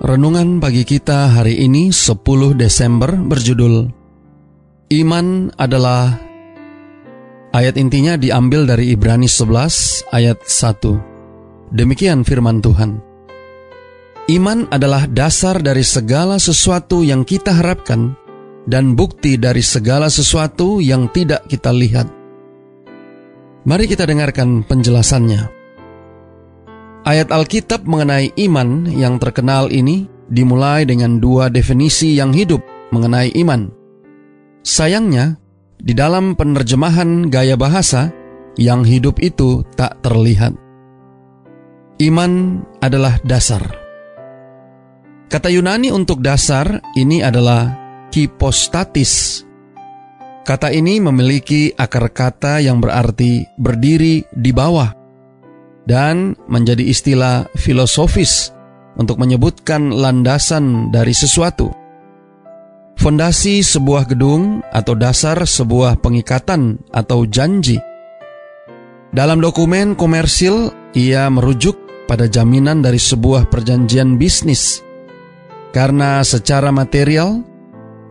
Renungan bagi kita hari ini 10 Desember berjudul Iman adalah Ayat intinya diambil dari Ibrani 11 ayat 1 Demikian firman Tuhan Iman adalah dasar dari segala sesuatu yang kita harapkan dan bukti dari segala sesuatu yang tidak kita lihat. Mari kita dengarkan penjelasannya. Ayat Alkitab mengenai iman yang terkenal ini dimulai dengan dua definisi yang hidup mengenai iman. Sayangnya, di dalam penerjemahan gaya bahasa, yang hidup itu tak terlihat. Iman adalah dasar. Kata Yunani untuk dasar ini adalah kipostatis. Kata ini memiliki akar kata yang berarti berdiri di bawah dan menjadi istilah filosofis untuk menyebutkan landasan dari sesuatu. Fondasi sebuah gedung atau dasar sebuah pengikatan atau janji. Dalam dokumen komersil, ia merujuk pada jaminan dari sebuah perjanjian bisnis. Karena secara material,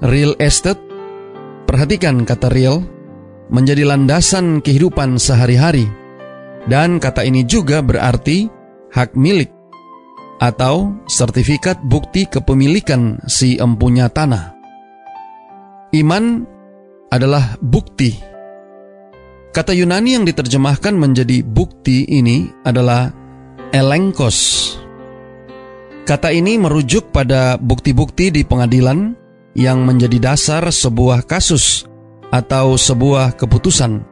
real estate, perhatikan kata real, menjadi landasan kehidupan sehari-hari dan kata ini juga berarti hak milik atau sertifikat bukti kepemilikan si empunya tanah. Iman adalah bukti. Kata Yunani yang diterjemahkan menjadi bukti ini adalah elenkos. Kata ini merujuk pada bukti-bukti di pengadilan yang menjadi dasar sebuah kasus atau sebuah keputusan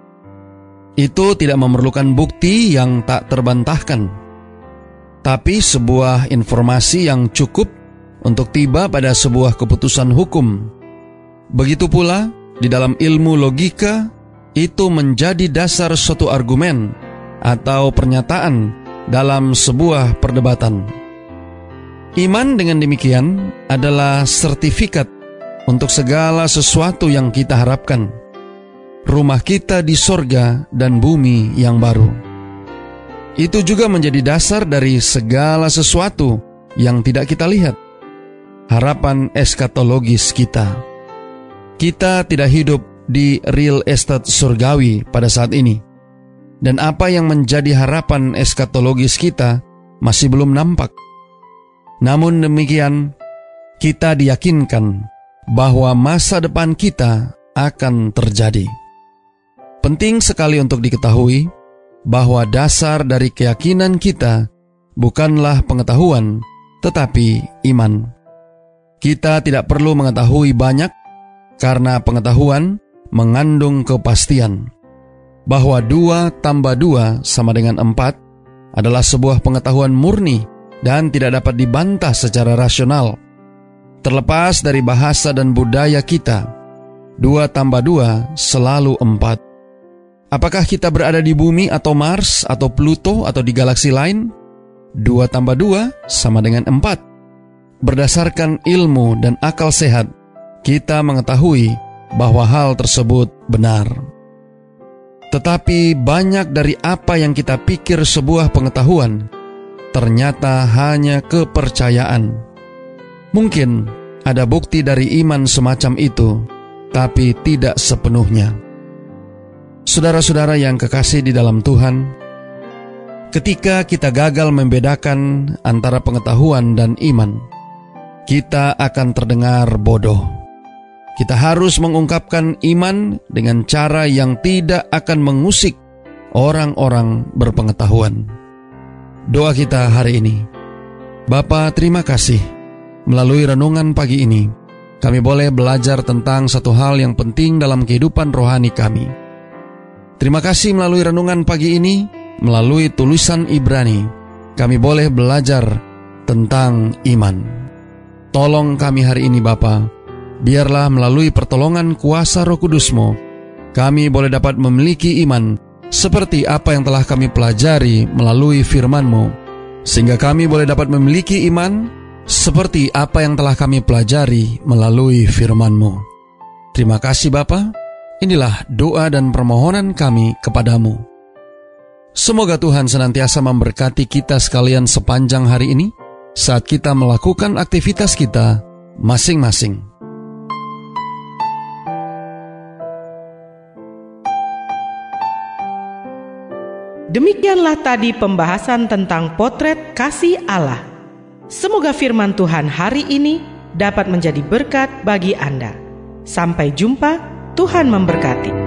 itu tidak memerlukan bukti yang tak terbantahkan, tapi sebuah informasi yang cukup untuk tiba pada sebuah keputusan hukum. Begitu pula di dalam ilmu logika, itu menjadi dasar suatu argumen atau pernyataan dalam sebuah perdebatan. Iman dengan demikian adalah sertifikat untuk segala sesuatu yang kita harapkan rumah kita di sorga dan bumi yang baru. Itu juga menjadi dasar dari segala sesuatu yang tidak kita lihat. Harapan eskatologis kita. Kita tidak hidup di real estate surgawi pada saat ini. Dan apa yang menjadi harapan eskatologis kita masih belum nampak. Namun demikian, kita diyakinkan bahwa masa depan kita akan terjadi. Penting sekali untuk diketahui bahwa dasar dari keyakinan kita bukanlah pengetahuan, tetapi iman. Kita tidak perlu mengetahui banyak karena pengetahuan mengandung kepastian bahwa dua tambah dua sama dengan empat adalah sebuah pengetahuan murni dan tidak dapat dibantah secara rasional. Terlepas dari bahasa dan budaya kita, dua tambah dua selalu empat. Apakah kita berada di bumi atau Mars atau Pluto atau di galaksi lain? Dua tambah dua sama dengan empat. Berdasarkan ilmu dan akal sehat, kita mengetahui bahwa hal tersebut benar. Tetapi banyak dari apa yang kita pikir sebuah pengetahuan ternyata hanya kepercayaan. Mungkin ada bukti dari iman semacam itu, tapi tidak sepenuhnya. Saudara-saudara yang kekasih di dalam Tuhan, ketika kita gagal membedakan antara pengetahuan dan iman, kita akan terdengar bodoh. Kita harus mengungkapkan iman dengan cara yang tidak akan mengusik orang-orang berpengetahuan. Doa kita hari ini. Bapa, terima kasih. Melalui renungan pagi ini, kami boleh belajar tentang satu hal yang penting dalam kehidupan rohani kami Terima kasih melalui renungan pagi ini, melalui tulisan Ibrani, kami boleh belajar tentang iman. Tolong kami hari ini Bapa, biarlah melalui pertolongan kuasa roh kudusmu, kami boleh dapat memiliki iman seperti apa yang telah kami pelajari melalui firman-Mu, sehingga kami boleh dapat memiliki iman seperti apa yang telah kami pelajari melalui firman-Mu. Terima kasih Bapa. Inilah doa dan permohonan kami kepadamu. Semoga Tuhan senantiasa memberkati kita sekalian sepanjang hari ini saat kita melakukan aktivitas kita masing-masing. Demikianlah tadi pembahasan tentang potret kasih Allah. Semoga firman Tuhan hari ini dapat menjadi berkat bagi Anda. Sampai jumpa, Tuhan memberkati.